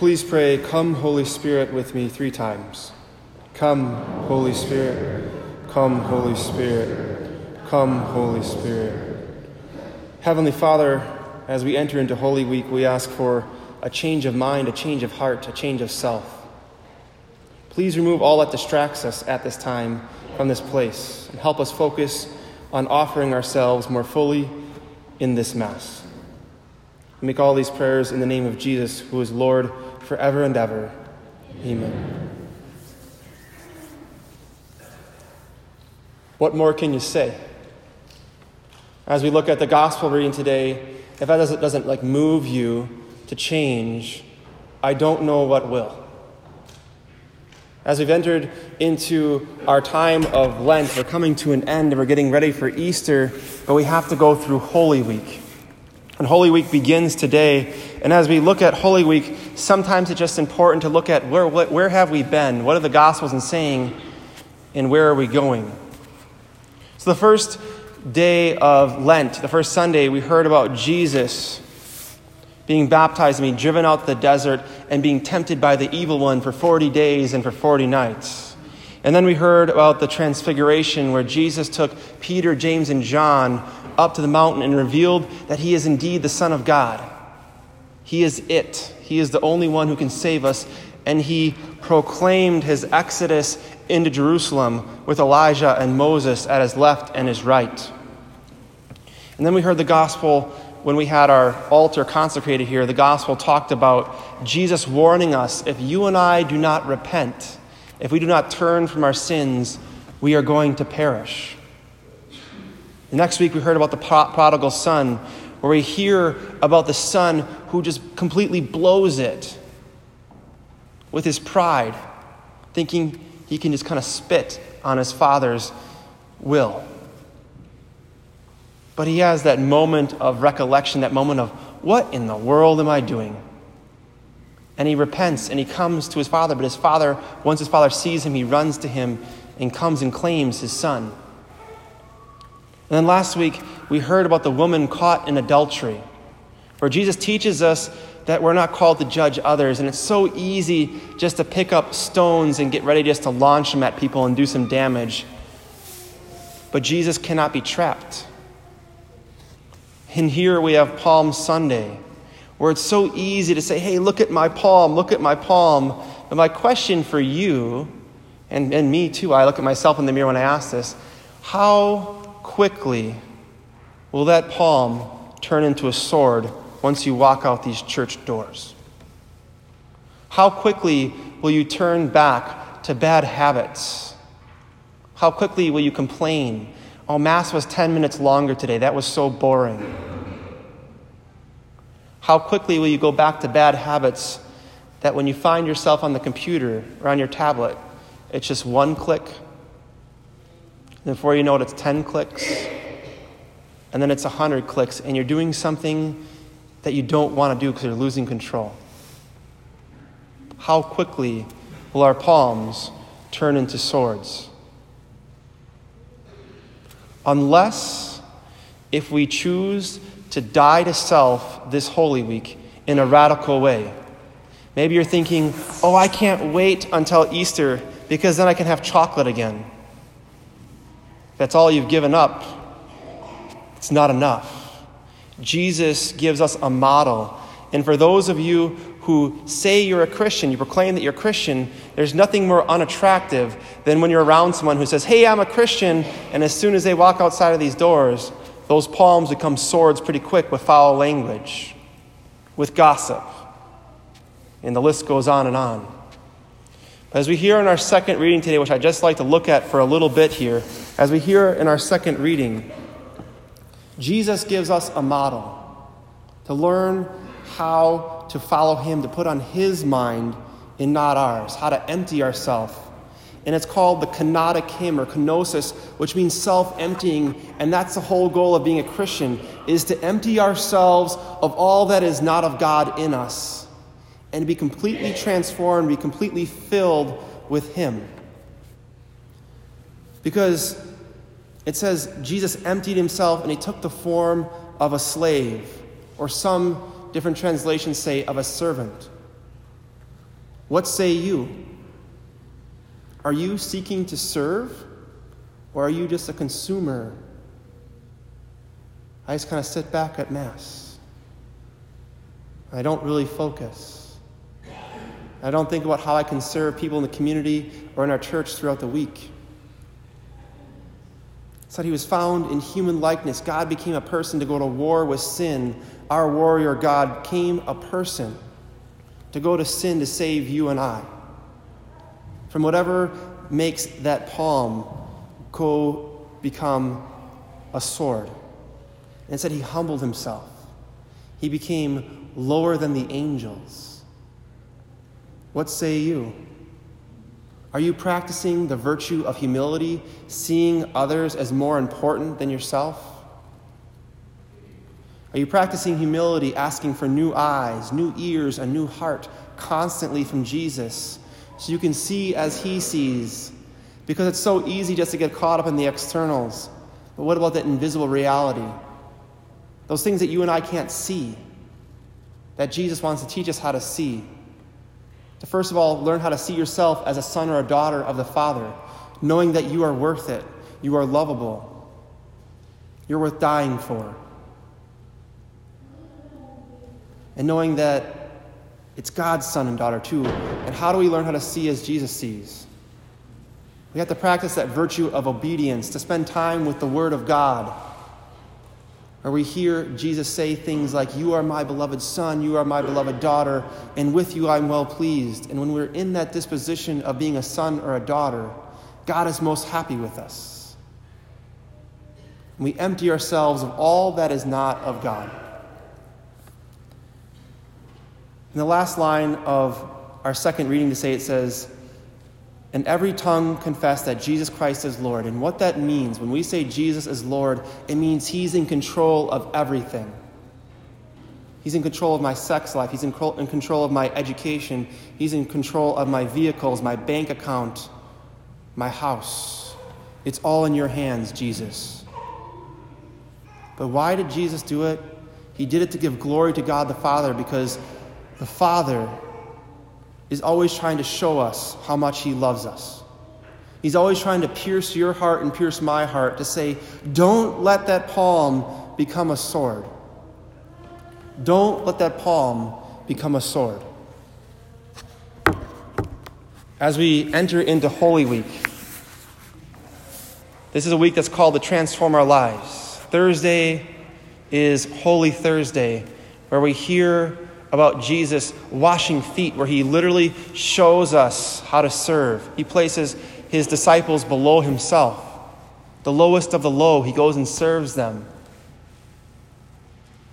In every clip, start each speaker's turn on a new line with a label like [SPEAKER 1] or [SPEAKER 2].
[SPEAKER 1] Please pray, Come, Holy Spirit, with me three times. Come, Holy Spirit. Come, Holy Spirit. Come, Holy Spirit. Heavenly Father, as we enter into Holy Week, we ask for a change of mind, a change of heart, a change of self. Please remove all that distracts us at this time from this place and help us focus on offering ourselves more fully in this Mass. We make all these prayers in the name of Jesus, who is Lord forever and ever. Amen. What more can you say? As we look at the gospel reading today, if that doesn't, doesn't like move you to change, I don't know what will. As we've entered into our time of Lent, we're coming to an end and we're getting ready for Easter, but we have to go through Holy Week. And Holy Week begins today. And as we look at Holy Week, sometimes it's just important to look at where, where have we been? What are the Gospels and saying? And where are we going? So, the first day of Lent, the first Sunday, we heard about Jesus being baptized and being driven out the desert and being tempted by the evil one for 40 days and for 40 nights. And then we heard about the transfiguration where Jesus took Peter, James, and John up to the mountain and revealed that he is indeed the Son of God. He is it. He is the only one who can save us. And he proclaimed his exodus into Jerusalem with Elijah and Moses at his left and his right. And then we heard the gospel when we had our altar consecrated here. The gospel talked about Jesus warning us if you and I do not repent, if we do not turn from our sins, we are going to perish. Next week, we heard about the prodigal son, where we hear about the son who just completely blows it with his pride, thinking he can just kind of spit on his father's will. But he has that moment of recollection, that moment of, what in the world am I doing? And he repents and he comes to his father, but his father, once his father sees him, he runs to him and comes and claims his son. And then last week, we heard about the woman caught in adultery, where Jesus teaches us that we're not called to judge others. And it's so easy just to pick up stones and get ready just to launch them at people and do some damage. But Jesus cannot be trapped. And here we have Palm Sunday, where it's so easy to say, hey, look at my palm, look at my palm. But my question for you, and, and me too, I look at myself in the mirror when I ask this how quickly will that palm turn into a sword once you walk out these church doors? How quickly will you turn back to bad habits? How quickly will you complain? Oh, Mass was 10 minutes longer today. That was so boring. How quickly will you go back to bad habits that when you find yourself on the computer or on your tablet, it's just one click? And before you know it, it's 10 clicks. And then it's 100 clicks, and you're doing something that you don't want to do because you're losing control? How quickly will our palms turn into swords? Unless if we choose to die to self this Holy Week in a radical way. Maybe you're thinking, oh, I can't wait until Easter because then I can have chocolate again. That's all you've given up. It's not enough. Jesus gives us a model. And for those of you who say you're a Christian, you proclaim that you're a Christian, there's nothing more unattractive than when you're around someone who says, Hey, I'm a Christian, and as soon as they walk outside of these doors, those palms become swords pretty quick with foul language, with gossip. And the list goes on and on. As we hear in our second reading today, which I'd just like to look at for a little bit here, as we hear in our second reading, Jesus gives us a model to learn how to follow Him, to put on His mind and not ours, how to empty ourselves. And it's called the kenotic hymn or kenosis, which means self-emptying. And that's the whole goal of being a Christian, is to empty ourselves of all that is not of God in us and be completely transformed, be completely filled with Him. Because it says Jesus emptied himself and he took the form of a slave, or some different translations say of a servant. What say you? Are you seeking to serve, or are you just a consumer? I just kind of sit back at Mass. I don't really focus. I don't think about how I can serve people in the community or in our church throughout the week. It Said he was found in human likeness. God became a person to go to war with sin. Our warrior God came a person to go to sin to save you and I. From whatever makes that palm go become a sword. And said he humbled himself. He became lower than the angels. What say you? Are you practicing the virtue of humility, seeing others as more important than yourself? Are you practicing humility, asking for new eyes, new ears, a new heart constantly from Jesus so you can see as He sees? Because it's so easy just to get caught up in the externals. But what about that invisible reality? Those things that you and I can't see, that Jesus wants to teach us how to see. To first of all, learn how to see yourself as a son or a daughter of the Father, knowing that you are worth it, you are lovable, you're worth dying for. and knowing that it's God's son and daughter too. And how do we learn how to see as Jesus sees? We have to practice that virtue of obedience, to spend time with the Word of God. Where we hear Jesus say things like, You are my beloved son, you are my beloved daughter, and with you I'm well pleased. And when we're in that disposition of being a son or a daughter, God is most happy with us. We empty ourselves of all that is not of God. In the last line of our second reading to say, it says, and every tongue confess that Jesus Christ is Lord. And what that means, when we say Jesus is Lord, it means He's in control of everything. He's in control of my sex life. He's in, in control of my education. He's in control of my vehicles, my bank account, my house. It's all in your hands, Jesus. But why did Jesus do it? He did it to give glory to God the Father because the Father is always trying to show us how much He loves us. He's always trying to pierce your heart and pierce my heart to say, don't let that palm become a sword. Don't let that palm become a sword. As we enter into Holy Week, this is a week that's called the Transform Our Lives. Thursday is Holy Thursday, where we hear about Jesus washing feet, where he literally shows us how to serve. He places his disciples below himself. The lowest of the low, he goes and serves them.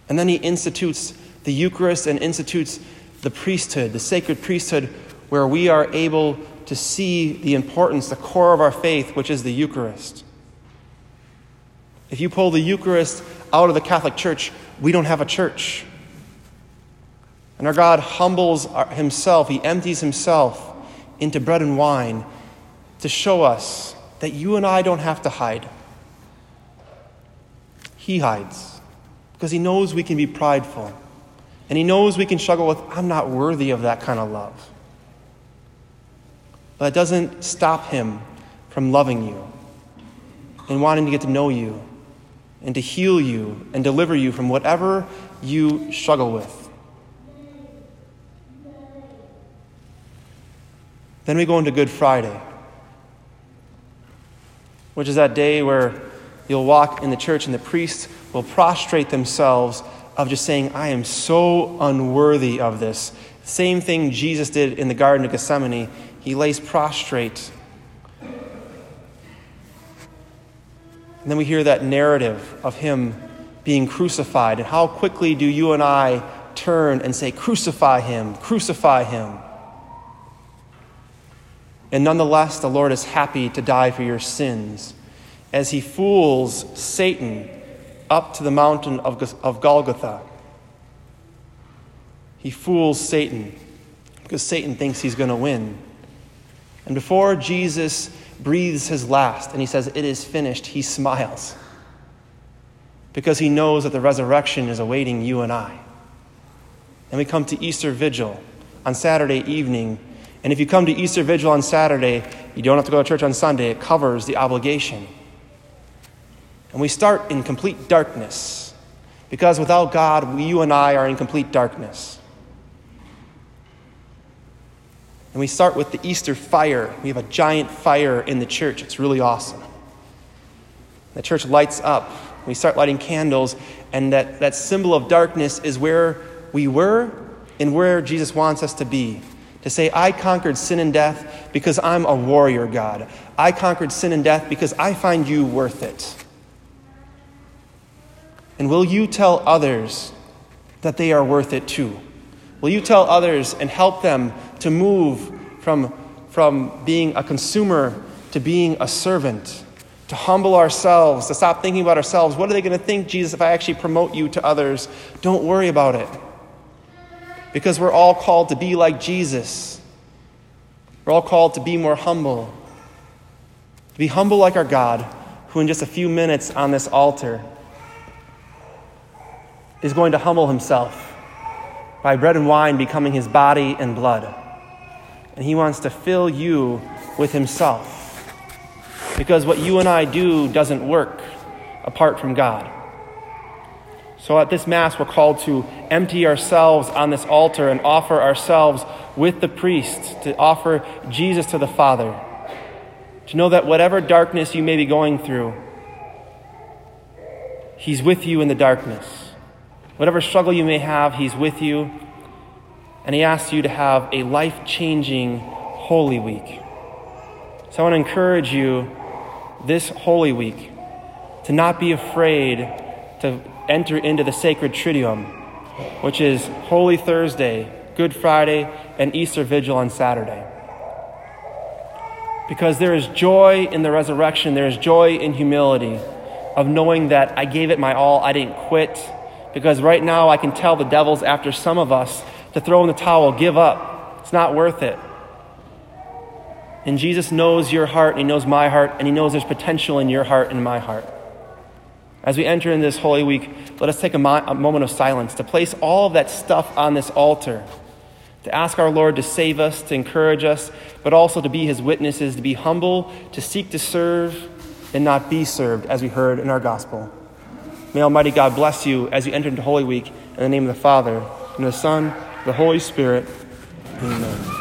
[SPEAKER 1] And then he institutes the Eucharist and institutes the priesthood, the sacred priesthood, where we are able to see the importance, the core of our faith, which is the Eucharist. If you pull the Eucharist out of the Catholic Church, we don't have a church. And our God humbles himself, he empties himself into bread and wine to show us that you and I don't have to hide. He hides because he knows we can be prideful. And he knows we can struggle with, I'm not worthy of that kind of love. But it doesn't stop him from loving you and wanting to get to know you and to heal you and deliver you from whatever you struggle with. Then we go into Good Friday, which is that day where you'll walk in the church and the priests will prostrate themselves of just saying, I am so unworthy of this. Same thing Jesus did in the Garden of Gethsemane. He lays prostrate. And then we hear that narrative of him being crucified. And how quickly do you and I turn and say, Crucify him, crucify him? And nonetheless, the Lord is happy to die for your sins as he fools Satan up to the mountain of, of Golgotha. He fools Satan because Satan thinks he's going to win. And before Jesus breathes his last and he says, It is finished, he smiles because he knows that the resurrection is awaiting you and I. And we come to Easter Vigil on Saturday evening And if you come to Easter Vigil on Saturday, you don't have to go to church on Sunday. It covers the obligation. And we start in complete darkness because without God, you and I are in complete darkness. And we start with the Easter fire. We have a giant fire in the church. It's really awesome. The church lights up. We start lighting candles, and that, that symbol of darkness is where we were and where Jesus wants us to be. To say, I conquered sin and death because I'm a warrior, God. I conquered sin and death because I find you worth it. And will you tell others that they are worth it too? Will you tell others and help them to move from, from being a consumer to being a servant? To humble ourselves, to stop thinking about ourselves. What are they going to think, Jesus, if I actually promote you to others? Don't worry about it. Because we're all called to be like Jesus. We're all called to be more humble. To be humble like our God, who in just a few minutes on this altar is going to humble himself by bread and wine becoming his body and blood. And he wants to fill you with himself. Because what you and I do doesn't work apart from God. So at this Mass, we're called to empty ourselves on this altar and offer ourselves with the priest, to offer Jesus to the Father. To know that whatever darkness you may be going through, He's with you in the darkness. Whatever struggle you may have, He's with you. And He asks you to have a life changing Holy Week. So I want to encourage you this Holy Week to not be afraid to enter into the sacred Triduum, which is Holy Thursday, Good Friday, and Easter Vigil on Saturday. Because there is joy in the resurrection, there is joy in humility of knowing that I gave it my all, I didn't quit, because right now I can tell the devil's after some of us to throw in the towel, give up. It's not worth it. And Jesus knows your heart, and He knows my heart, and He knows there's potential in your heart and my heart. As we enter in this Holy Week, let us take a, mo- a moment of silence to place all of that stuff on this altar, to ask our Lord to save us, to encourage us, but also to be His witnesses, to be humble, to seek to serve, and not be served, as we heard in our gospel. May Almighty God bless you as you enter into Holy Week. In the name of the Father, and the Son, and the Holy Spirit. Amen.